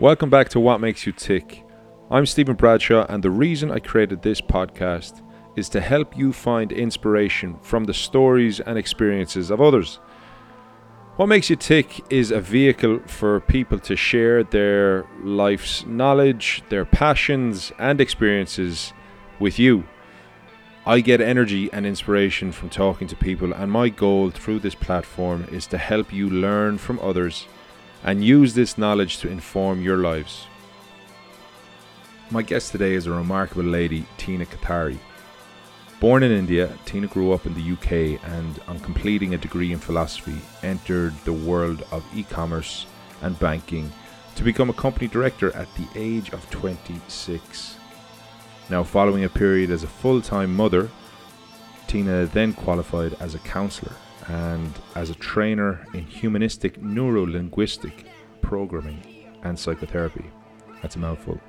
Welcome back to What Makes You Tick. I'm Stephen Bradshaw, and the reason I created this podcast is to help you find inspiration from the stories and experiences of others. What Makes You Tick is a vehicle for people to share their life's knowledge, their passions, and experiences with you. I get energy and inspiration from talking to people, and my goal through this platform is to help you learn from others and use this knowledge to inform your lives. My guest today is a remarkable lady, Tina Kathari. Born in India, Tina grew up in the UK and, on completing a degree in philosophy, entered the world of e commerce and banking to become a company director at the age of 26. Now, following a period as a full time mother, Tina then qualified as a counsellor and as a trainer in humanistic neuro-linguistic programming and psychotherapy. That's a mouthful.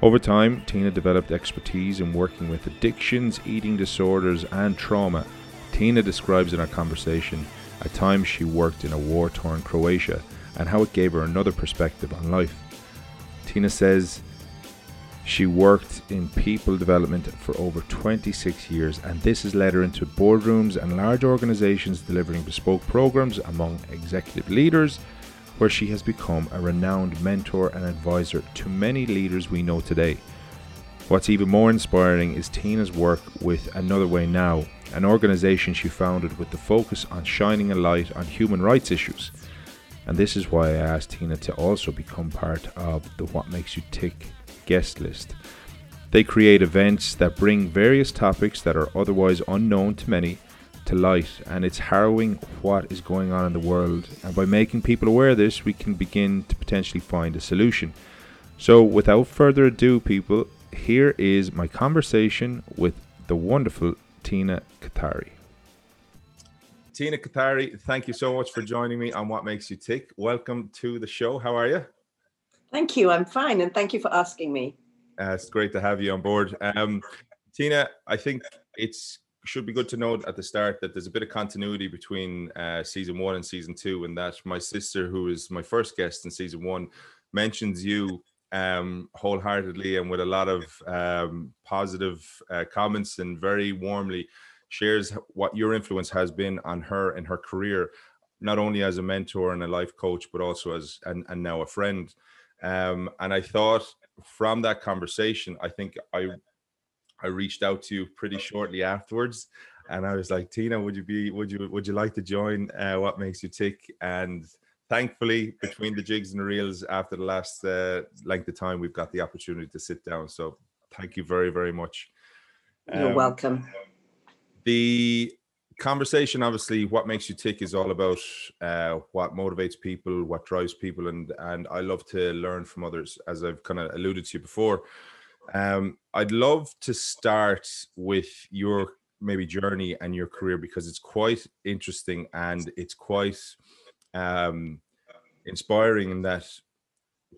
Over time, Tina developed expertise in working with addictions, eating disorders, and trauma. Tina describes in our conversation a time she worked in a war torn Croatia and how it gave her another perspective on life. Tina says she worked in people development for over 26 years, and this has led her into boardrooms and large organizations delivering bespoke programs among executive leaders, where she has become a renowned mentor and advisor to many leaders we know today. What's even more inspiring is Tina's work with Another Way Now, an organization she founded with the focus on shining a light on human rights issues. And this is why I asked Tina to also become part of the What Makes You Tick guest list. They create events that bring various topics that are otherwise unknown to many to light, and it's harrowing what is going on in the world. And by making people aware of this, we can begin to potentially find a solution. So, without further ado, people, here is my conversation with the wonderful Tina Kathari. Tina Kathari, thank you so much for joining me on What Makes You Tick. Welcome to the show. How are you? Thank you. I'm fine, and thank you for asking me. Uh, it's great to have you on board. Um, Tina, I think it's should be good to note at the start that there's a bit of continuity between uh, season one and season two, and that my sister, who is my first guest in season one, mentions you um, wholeheartedly and with a lot of um, positive uh, comments and very warmly shares what your influence has been on her in her career, not only as a mentor and a life coach, but also as and, and now a friend. Um, and I thought from that conversation, I think I I reached out to you pretty shortly afterwards, and I was like, Tina, would you be would you would you like to join? Uh, what makes you tick? And thankfully, between the jigs and the reels, after the last uh, length of time, we've got the opportunity to sit down. So thank you very very much. You're um, welcome. The conversation obviously what makes you tick is all about uh, what motivates people what drives people and and i love to learn from others as i've kind of alluded to before. Um, i'd love to start with your maybe journey and your career because it's quite interesting and it's quite um, inspiring in that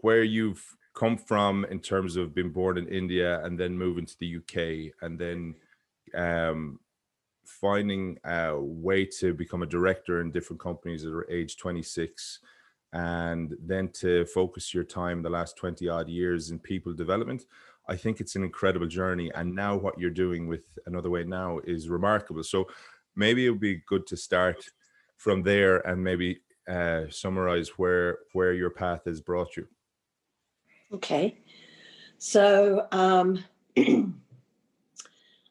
where you've come from in terms of being born in india and then moving to the uk and then um, finding a way to become a director in different companies at age 26 and then to focus your time the last 20 odd years in people development i think it's an incredible journey. And now what you're doing with another way now is remarkable. So maybe it would be good to start from there and maybe uh, summarize where where your path has brought you. Okay. So um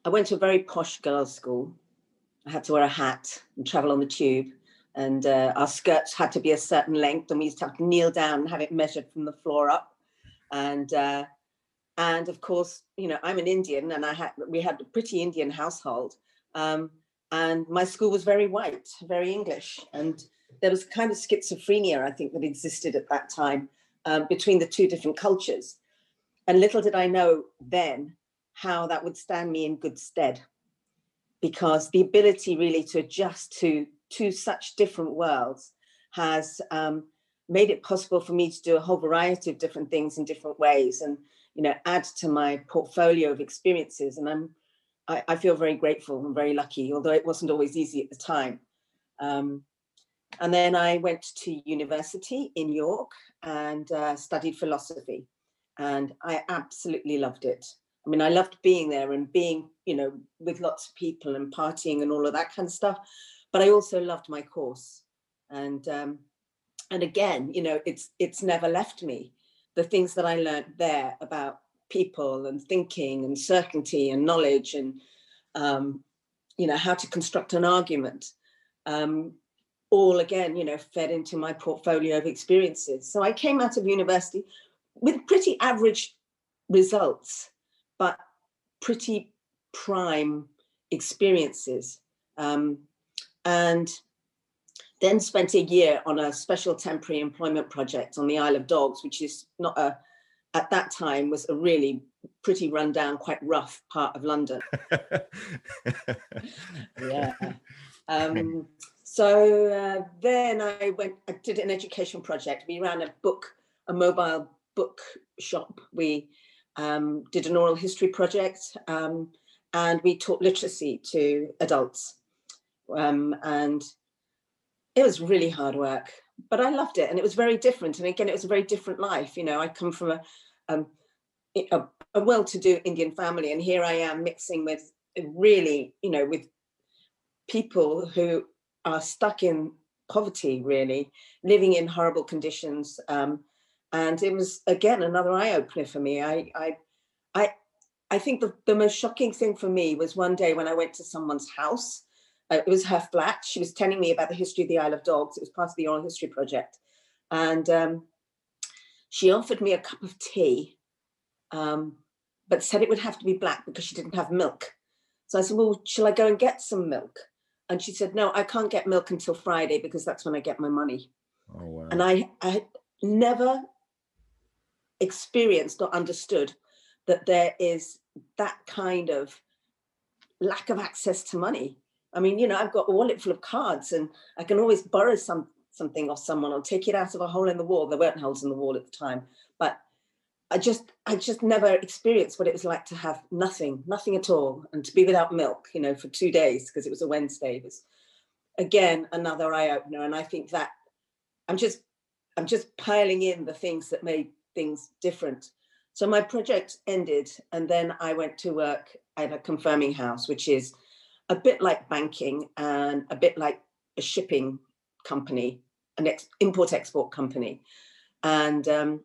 I went to a very posh girls' school I had to wear a hat and travel on the tube. And uh, our skirts had to be a certain length, and we used to have to kneel down and have it measured from the floor up. And uh, and of course, you know, I'm an Indian, and I had we had a pretty Indian household. Um, and my school was very white, very English, and there was kind of schizophrenia, I think, that existed at that time um, between the two different cultures. And little did I know then how that would stand me in good stead because the ability really to adjust to to such different worlds has um, made it possible for me to do a whole variety of different things in different ways and you know add to my portfolio of experiences and i'm i, I feel very grateful and very lucky although it wasn't always easy at the time um, and then I went to university in York and uh, studied philosophy. And I absolutely loved it. I mean, I loved being there and being, you know, with lots of people and partying and all of that kind of stuff. But I also loved my course. And um, and again, you know, it's it's never left me. The things that I learned there about people and thinking and certainty and knowledge and um, you know how to construct an argument um, all again you know fed into my portfolio of experiences so i came out of university with pretty average results but pretty prime experiences um, and then spent a year on a special temporary employment project on the isle of dogs which is not a at that time was a really pretty rundown, quite rough part of London. yeah. Um, so uh, then I went, I did an education project. We ran a book, a mobile book shop. We um, did an oral history project um, and we taught literacy to adults. Um, and it was really hard work, but I loved it. And it was very different. And again, it was a very different life. You know, I come from a, um, a, a well-to-do Indian family, and here I am mixing with really, you know, with people who are stuck in poverty, really living in horrible conditions. Um, and it was again another eye opener for me. I, I, I think the, the most shocking thing for me was one day when I went to someone's house. Uh, it was her flat. She was telling me about the history of the Isle of Dogs. It was part of the oral history project, and um, she offered me a cup of tea um, but said it would have to be black because she didn't have milk. So I said, well, shall I go and get some milk? And she said, no, I can't get milk until Friday because that's when I get my money. Oh, wow. And I, I had never experienced or understood that there is that kind of lack of access to money. I mean, you know, I've got a wallet full of cards and I can always borrow some something off someone or take it out of a hole in the wall. There weren't holes in the wall at the time, but I just I just never experienced what it was like to have nothing, nothing at all, and to be without milk, you know, for two days because it was a Wednesday. It was again another eye opener, and I think that I'm just I'm just piling in the things that made things different. So my project ended, and then I went to work at a confirming house, which is a bit like banking and a bit like a shipping company, an ex- import export company, and um,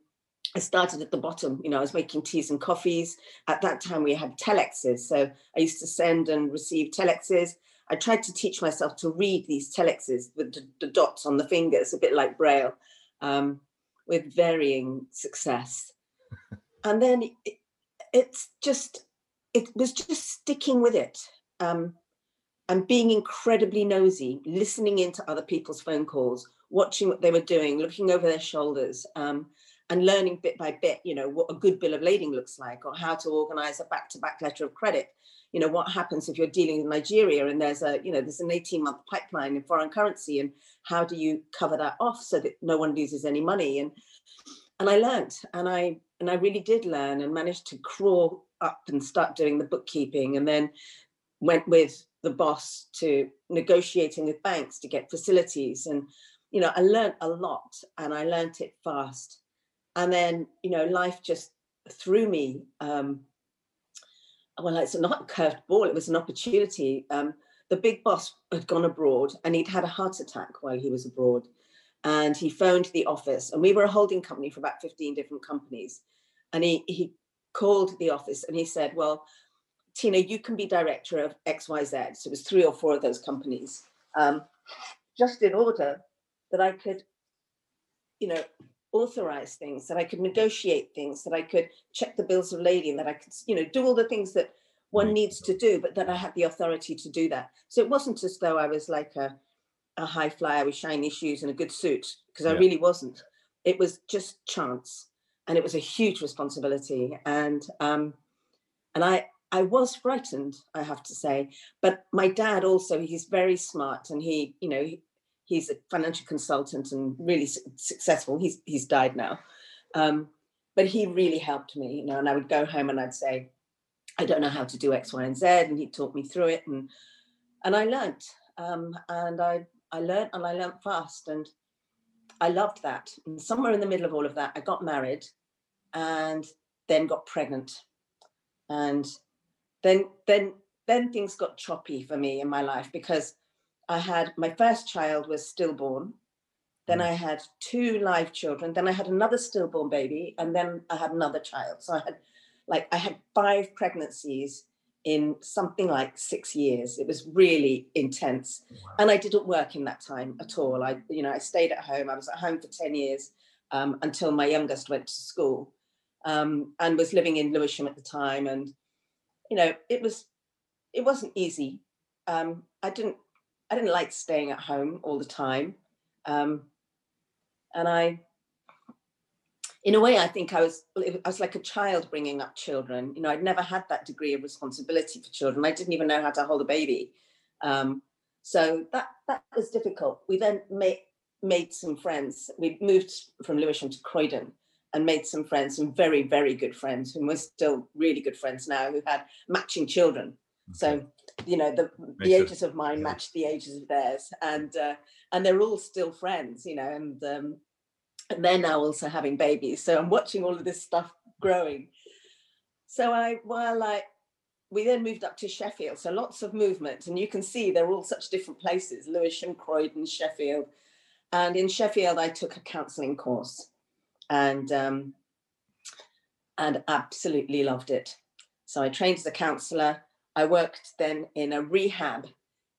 I started at the bottom. You know, I was making teas and coffees. At that time, we had telexes. So I used to send and receive telexes. I tried to teach myself to read these telexes with the, the dots on the fingers, a bit like Braille, um, with varying success. and then it, it's just, it was just sticking with it um, and being incredibly nosy, listening into other people's phone calls, watching what they were doing, looking over their shoulders. Um, and learning bit by bit, you know, what a good bill of lading looks like or how to organize a back-to-back letter of credit. You know, what happens if you're dealing with Nigeria and there's a, you know, there's an 18-month pipeline in foreign currency and how do you cover that off so that no one loses any money? And and I learned and I and I really did learn and managed to crawl up and start doing the bookkeeping and then went with the boss to negotiating with banks to get facilities. And you know i learned a lot and i learned it fast. And then you know life just threw me um, well it's not a curved ball it was an opportunity. Um, the big boss had gone abroad and he'd had a heart attack while he was abroad and he phoned the office and we were a holding company for about 15 different companies and he he called the office and he said well tina you can be director of xyz so it was three or four of those companies um, just in order that i could you know authorize things, that I could negotiate things, that I could check the bills of lading, that I could, you know, do all the things that one needs to do, but that I had the authority to do that. So it wasn't as though I was like a, a high flyer with shiny shoes and a good suit, because yeah. I really wasn't. It was just chance. And it was a huge responsibility. And um, and I I was frightened, I have to say. But my dad also, he's very smart and he, you know, he's a financial consultant and really su- successful. He's he's died now, um, but he really helped me. You know, and I would go home and I'd say, I don't know how to do X, Y, and Z, and he taught me through it, and and I learned, um, and I I learned and I learned fast and I loved that. And somewhere in the middle of all of that, I got married and then got pregnant. And then then then things got choppy for me in my life because I had my first child was stillborn. Then I mm. had two live children. Then I had another stillborn baby, and then I had another child. So I had like I had five pregnancies in something like six years. It was really intense. Wow. And I didn't work in that time at all. I, you know, I stayed at home. I was at home for 10 years um, until my youngest went to school um, and was living in Lewisham at the time. And, you know, it was, it wasn't easy. Um, I didn't, I didn't like staying at home all the time. Um, and I, in a way, I think I was I was like a child bringing up children. You know, I'd never had that degree of responsibility for children. I didn't even know how to hold a baby, um, so that that was difficult. We then made made some friends. We moved from Lewisham to Croydon and made some friends, some very very good friends, who we're still really good friends now, who had matching children. Okay. So you know the the ages of mine matched the ages of theirs, and uh, and they're all still friends. You know, and um, and they're now also having babies. So I'm watching all of this stuff growing. So I, while I, we then moved up to Sheffield. So lots of movement, and you can see they're all such different places: Lewisham, Croydon, Sheffield. And in Sheffield, I took a counselling course, and um, and absolutely loved it. So I trained as a counsellor. I worked then in a rehab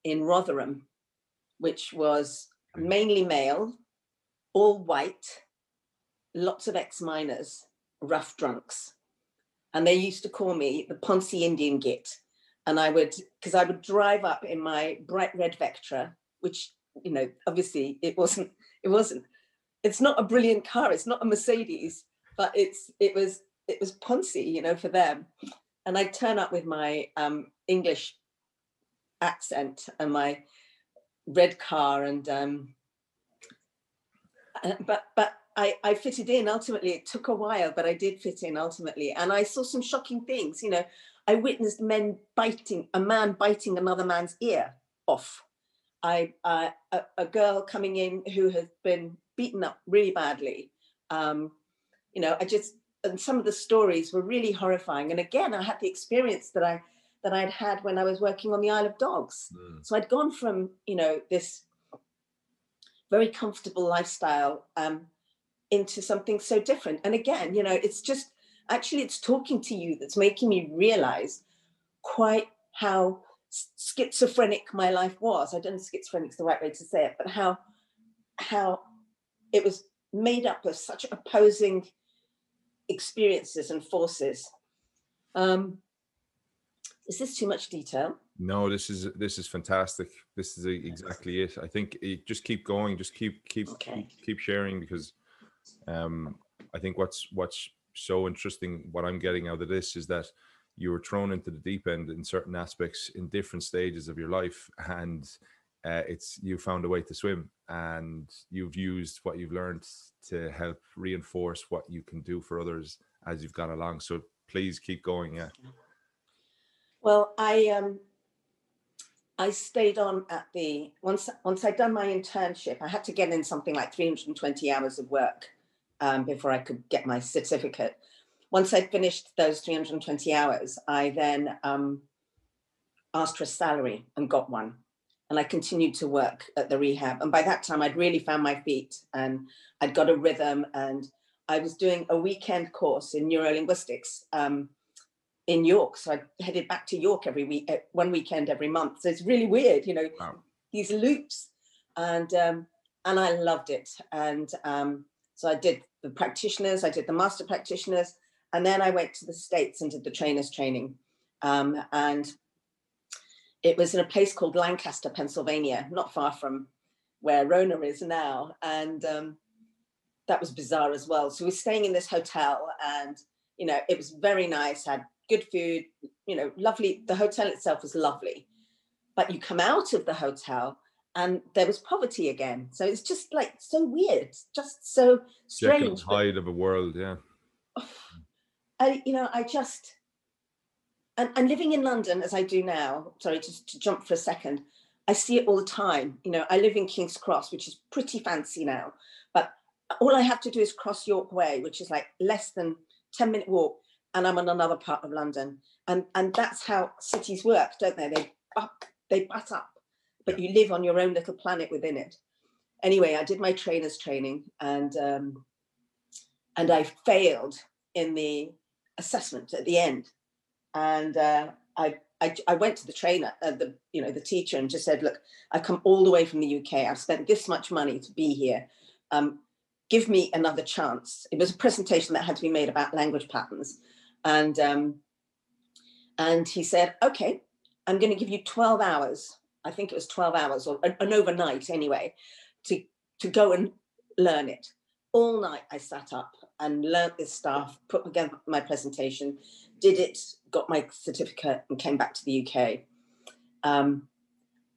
in Rotherham, which was mainly male, all white, lots of ex miners, rough drunks. And they used to call me the Ponzi Indian Git. And I would, because I would drive up in my bright red Vectra, which, you know, obviously it wasn't, it wasn't, it's not a brilliant car, it's not a Mercedes, but it's, it was, it was Ponzi, you know, for them. And I'd turn up with my um, English accent and my red car and um, but but I, I fitted in ultimately. It took a while, but I did fit in ultimately. And I saw some shocking things. You know, I witnessed men biting a man biting another man's ear off. I uh, a, a, girl coming in who has been beaten up really badly. Um, you know, I just and some of the stories were really horrifying. And again, I had the experience that I that I'd had when I was working on the Isle of Dogs. Mm. So I'd gone from you know this very comfortable lifestyle um, into something so different. And again, you know, it's just actually it's talking to you that's making me realize quite how schizophrenic my life was. I don't know schizophrenic's the right way to say it, but how how it was made up of such opposing experiences and forces. Um, is this too much detail? No, this is this is fantastic. This is exactly it. I think it, just keep going, just keep keep okay. keep, keep sharing because um, I think what's what's so interesting, what I'm getting out of this is that you were thrown into the deep end in certain aspects in different stages of your life, and uh, it's you found a way to swim, and you've used what you've learned to help reinforce what you can do for others as you've gone along. So please keep going. Yeah. Well, I um I stayed on at the once once I'd done my internship, I had to get in something like 320 hours of work um, before I could get my certificate. Once I'd finished those 320 hours, I then um, asked for a salary and got one. And I continued to work at the rehab. And by that time, I'd really found my feet and I'd got a rhythm. And I was doing a weekend course in neurolinguistics. Um, in York. So I headed back to York every week, eh, one weekend every month. So it's really weird, you know, wow. these loops. And um, and I loved it. And um, so I did the practitioners, I did the master practitioners, and then I went to the States and did the trainers training. Um, and it was in a place called Lancaster, Pennsylvania, not far from where Rona is now. And um, that was bizarre as well. So we we're staying in this hotel and you know, it was very nice, had good food, you know, lovely. The hotel itself was lovely. But you come out of the hotel and there was poverty again. So it's just like so weird, just so strange. Jekyll of a world, yeah. I, you know, I just, and, and living in London as I do now, sorry, just to jump for a second, I see it all the time. You know, I live in King's Cross, which is pretty fancy now, but all I have to do is cross York Way, which is like less than 10 minute walk, and I'm in another part of London. And and that's how cities work, don't they? They up, they butt up, but you live on your own little planet within it. Anyway, I did my trainer's training and um, and I failed in the assessment at the end. And uh, I I, I went to the trainer, uh, the you know the teacher, and just said, "Look, I've come all the way from the UK. I've spent this much money to be here. Um, give me another chance." It was a presentation that had to be made about language patterns, and um, and he said, "Okay, I'm going to give you 12 hours. I think it was 12 hours or an, an overnight anyway, to to go and learn it." All night I sat up and learned this stuff, put together my presentation, did it, got my certificate, and came back to the UK. Um,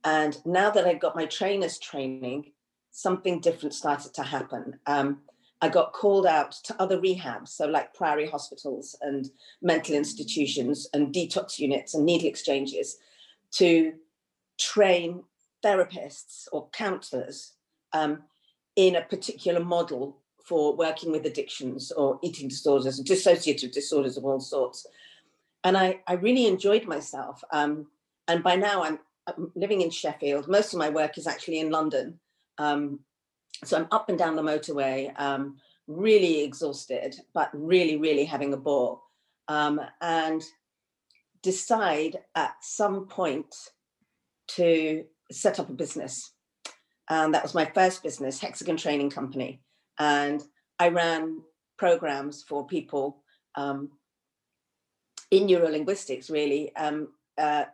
and now that I got my trainer's training, something different started to happen. Um, I got called out to other rehabs, so like Priory hospitals and mental institutions and detox units and needle exchanges to train therapists or counselors um, in a particular model for working with addictions or eating disorders, and dissociative disorders of all sorts. And I, I really enjoyed myself. Um, and by now I'm, I'm, living in Sheffield. Most of my work is actually in London. Um, so I'm up and down the motorway, um, really exhausted, but really, really having a ball. Um, and decide at some point to set up a business. And that was my first business, Hexagon Training Company and I ran programs for people um, in neurolinguistics, really, um, uh,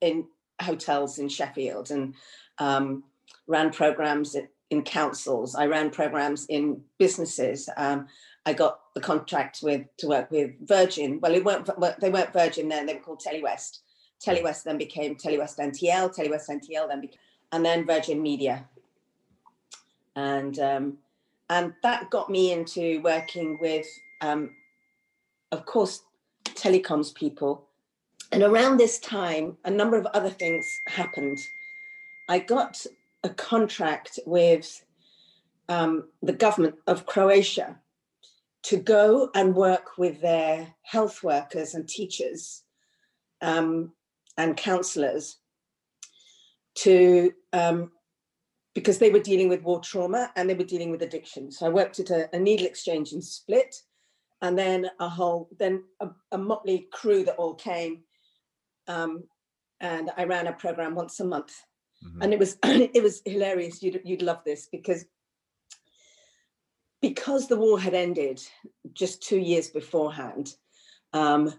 in hotels in Sheffield, and um, ran programs in councils. I ran programs in businesses. Um, I got the contract with to work with Virgin. Well, it weren't they weren't Virgin then; they were called Telewest. Telewest then became Telewest NTL. Telewest NTL then became, and then Virgin Media. And um, and that got me into working with, um, of course, telecoms people. And around this time, a number of other things happened. I got a contract with um, the government of Croatia to go and work with their health workers and teachers um, and counselors to um, because they were dealing with war trauma and they were dealing with addiction. So I worked at a, a needle exchange in Split, and then a whole, then a, a motley crew that all came, um, and I ran a program once a month, mm-hmm. and it was it was hilarious. You'd you'd love this because because the war had ended just two years beforehand, um,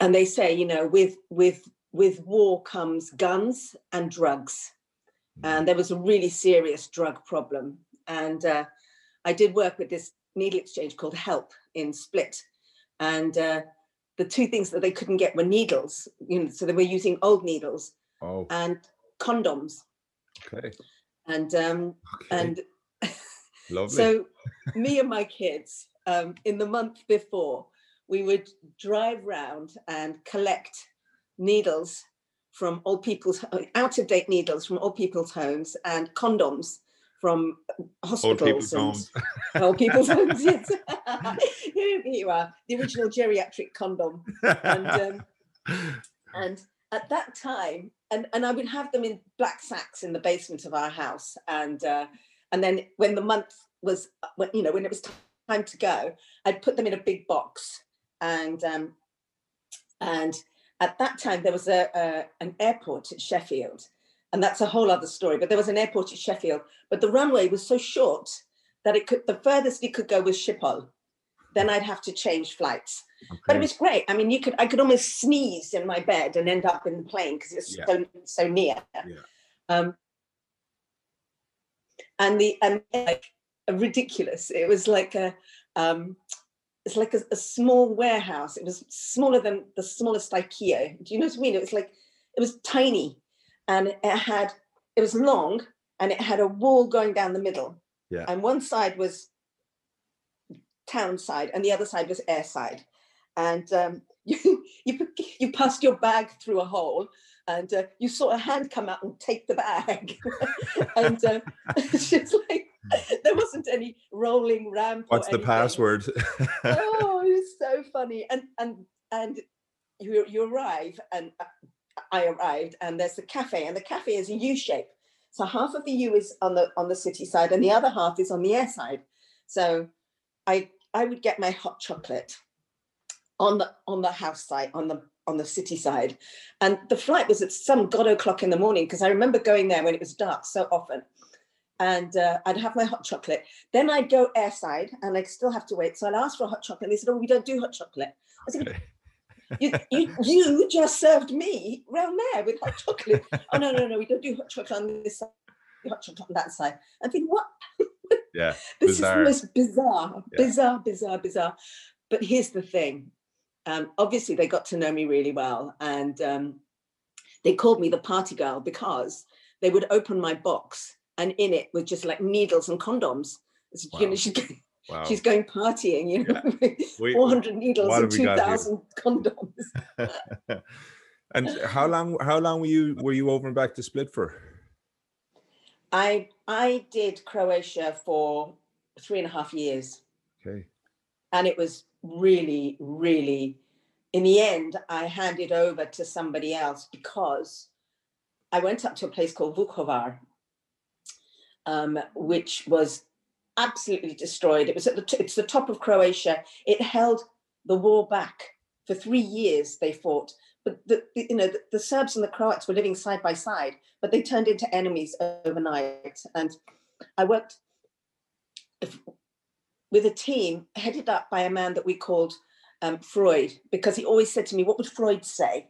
and they say you know with with with war comes guns and drugs and there was a really serious drug problem. And uh, I did work with this needle exchange called Help in Split, and uh, the two things that they couldn't get were needles. You know, so they were using old needles oh. and condoms. Okay. And um, okay. and Lovely. so me and my kids, um, in the month before, we would drive round and collect needles from old people's out of date needles from old people's homes and condoms from hospitals old people's and homes. old people's homes. Yes. Here you are, the original geriatric condom, and um, and at that time, and and I would have them in black sacks in the basement of our house, and uh, and then when the month was, you know, when it was time to go, I'd put them in a big box, and um, and at that time there was a, a, an airport at Sheffield, and that's a whole other story. But there was an airport at Sheffield, but the runway was so short that it could the furthest it could go was Schiphol. Then I'd have to change flights. Okay. But it was great. I mean, you could I could almost sneeze in my bed and end up in the plane because it's yeah. so so near. Yeah. Um, and the and like ridiculous. It was like a um, it's like a, a, small warehouse. It was smaller than the smallest IKEA. Do you know what I mean? It was like it was tiny, and it had it was long, and it had a wall going down the middle. Yeah. And one side was town side, and the other side was air side. And um, you you you passed your bag through a hole, and uh, you saw a hand come out and take the bag. and uh, it's just like there wasn't any rolling ramp. What's the password? oh, it's so funny. And and and you you arrive, and I arrived, and there's the cafe, and the cafe is a U shape. So half of the U is on the on the city side, and the other half is on the air side. So I I would get my hot chocolate on the on the house side, on the on the city side, and the flight was at some god o'clock in the morning because I remember going there when it was dark so often. And uh, I'd have my hot chocolate. Then I'd go airside and I'd still have to wait. So I'd ask for a hot chocolate. And they said, Oh, we don't do hot chocolate. I said, you, you, you just served me round there with hot chocolate. oh, no, no, no, we don't do hot chocolate on this side, hot chocolate on that side. I think, what? Yeah. This Bizarre. is the most bizarre, Yeah. bizarre, bizarre, bizarre. But here's the thing. Um, obviously, they got to know me really well. And um, they called me the party girl because they would open my box and in it was just like needles and condoms. It's, You Wow. know, she's, going- Wow. she's going partying, you know, with We- 400 needles and have we got here? 2,000 condoms. and how long how long were you were you over and back to Split for? I I did Croatia for three and a half years, Okay. and it was really, really. In the end, I handed over to somebody else because I went up to a place called Vukovar, um, which was absolutely destroyed. It was at the t- it's the top of Croatia. It held the war back for three years. They fought, but the, the- you know the, the Serbs and the Croats were living side by side, but they turned into enemies overnight. And I worked with a team headed up by a man that we called um, Freud because he always said to me, "What would Freud say?"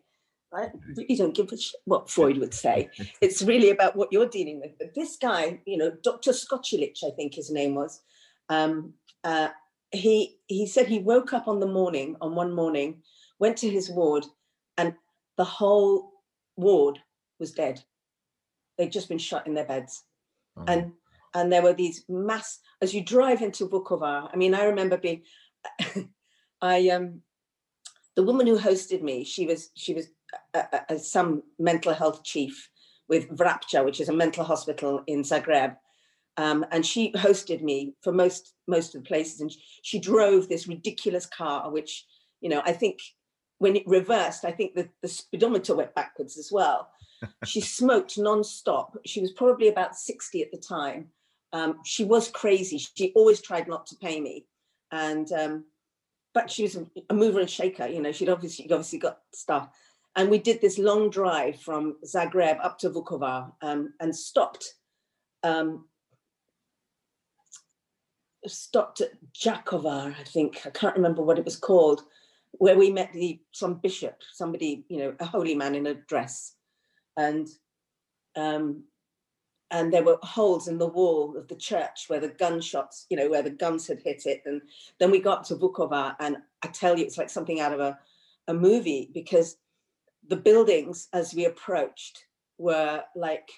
I really don't give a shit what Freud would say. It's really about what you're dealing with. But this guy, you know, Dr. Skocilich, I think his name was, um, uh, he he said he woke up on the morning, on one morning, went to his ward, and the whole ward was dead. They'd just been shot in their beds Oh, and and there were these mass as you drive into Vukovar. I mean, I remember being, I um, the woman who hosted me. She was she was a, a, a- some mental health chief with Vrapče, which is a mental hospital in Zagreb, um, and she hosted me for most most of the places. And she drove this ridiculous car, which you know I think when it reversed, I think the, the speedometer went backwards as well. she smoked non-stop. She was probably about 60 at the time. Um, she was crazy. She always tried not to pay me. And um, but she was a, mover and shaker, you know, she'd obviously she'd obviously got stuff. And we did this long drive from Zagreb up to Vukovar um, and stopped um, stopped at Jakovar, I think. I can't remember what it was called, where we met the some bishop, somebody, you know, a holy man in a dress. And um, and there were holes in the wall of the church where the gunshots, you know, where the guns had hit it. And then we got to Vukovar, and I tell you, it's like something out of a, a movie because the buildings, as we approached, were like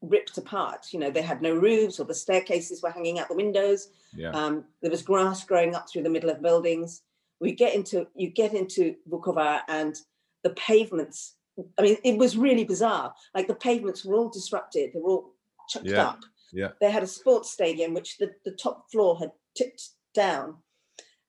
ripped apart. You know, they had no roofs, or the staircases were hanging out the windows. yeah. Um, there was grass growing up through the middle of buildings. We get into you get into Vukovar and the pavements. I mean, it was really bizarre. Like the pavements were all disrupted. They were all chucked Yeah, up. yeah. They had a sports stadium which the, the top floor had tipped down.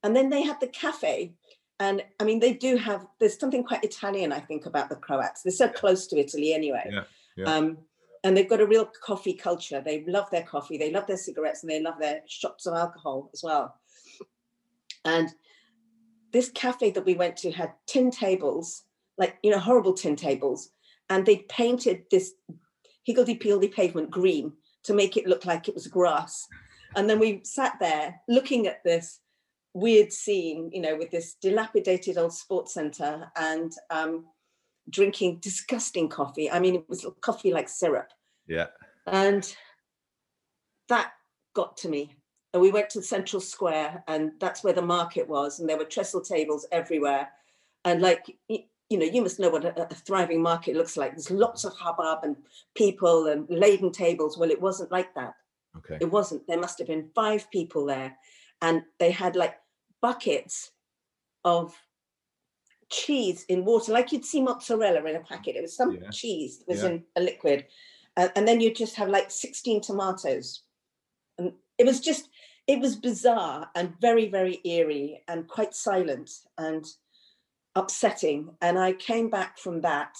And then they had the cafe. And I mean, they do have, there's something quite Italian, I think, about the Croats. They're so close to Italy anyway. Yeah, yeah. Um, and they've got a real coffee culture. They love their coffee, they love their cigarettes, and they love their shots of alcohol as well. And this cafe that we went to had tin tables, like, you know, horrible tin tables. And they painted this higgledy-piggledy pavement green to make it look like it was grass. And then we sat there looking at this weird scene, you know, with this dilapidated old sports center and um, drinking disgusting coffee. I mean, it was coffee like syrup. Yeah. And that got to me. And we went to the Central Square, and that's where the market was, and there were trestle tables everywhere. And like, you know, you must know what a, a thriving market looks like. There's lots of hubbub and people and laden tables. Well, it wasn't like that. Okay. It wasn't. There must have been five people there, and they had like buckets of cheese in water, like you'd see mozzarella in a packet. It was some Yeah. cheese that was Yeah. in a liquid. And then you'd just have like 16 tomatoes. And it was just, it was bizarre and very, very eerie and quite silent and upsetting. And I came back from that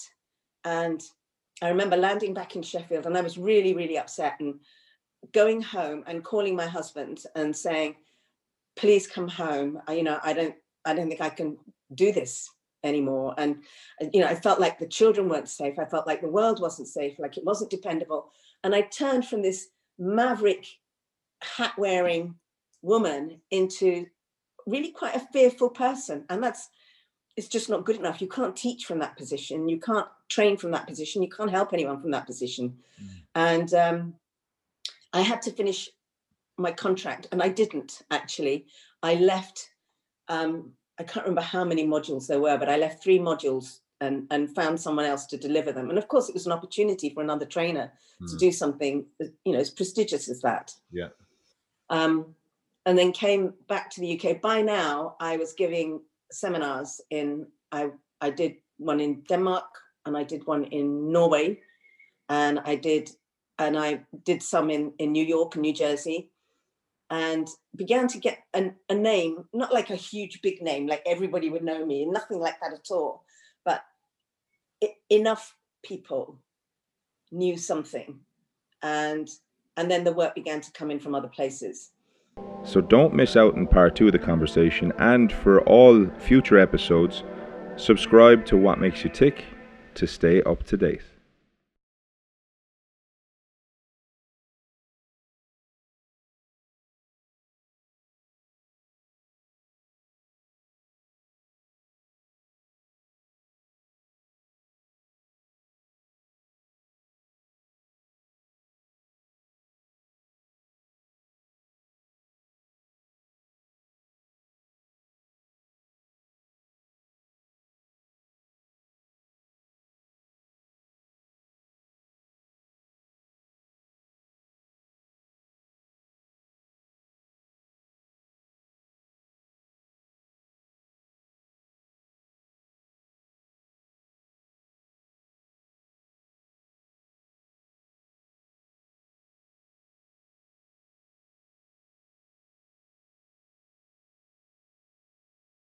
and I remember landing back in Sheffield and I was really, really upset and going home and calling my husband and saying, please come home. I, you know, I don't, I don't think I can do this anymore. And, you know, I felt like the children weren't safe. I felt like the world wasn't safe, like it wasn't dependable. And I turned from this maverick hat wearing woman into really quite a fearful person. And that's, it's just not good enough. You can't teach from that position. You can't train from that position. You can't help anyone from that position. Mm. And um, I had to finish my contract, and I didn't actually. I left. Um, I can't remember how many modules there were, but I left three modules and and found someone else to deliver them. And of course, it was an opportunity for another trainer to Mm. do something you know as prestigious as that. Yeah. Um, and then came back to the UK. By now, I was giving seminars in. I I did one in Denmark and I did one in Norway, and I did and I did some in in New York and New Jersey, and began to get an, a name, not like a huge big name, like everybody would know me, nothing like that at all, but e- enough people knew something, and and then the work began to come in from other places. So don't miss out on part two of the conversation. And for all future episodes, subscribe to What Makes You Tick to stay up to date.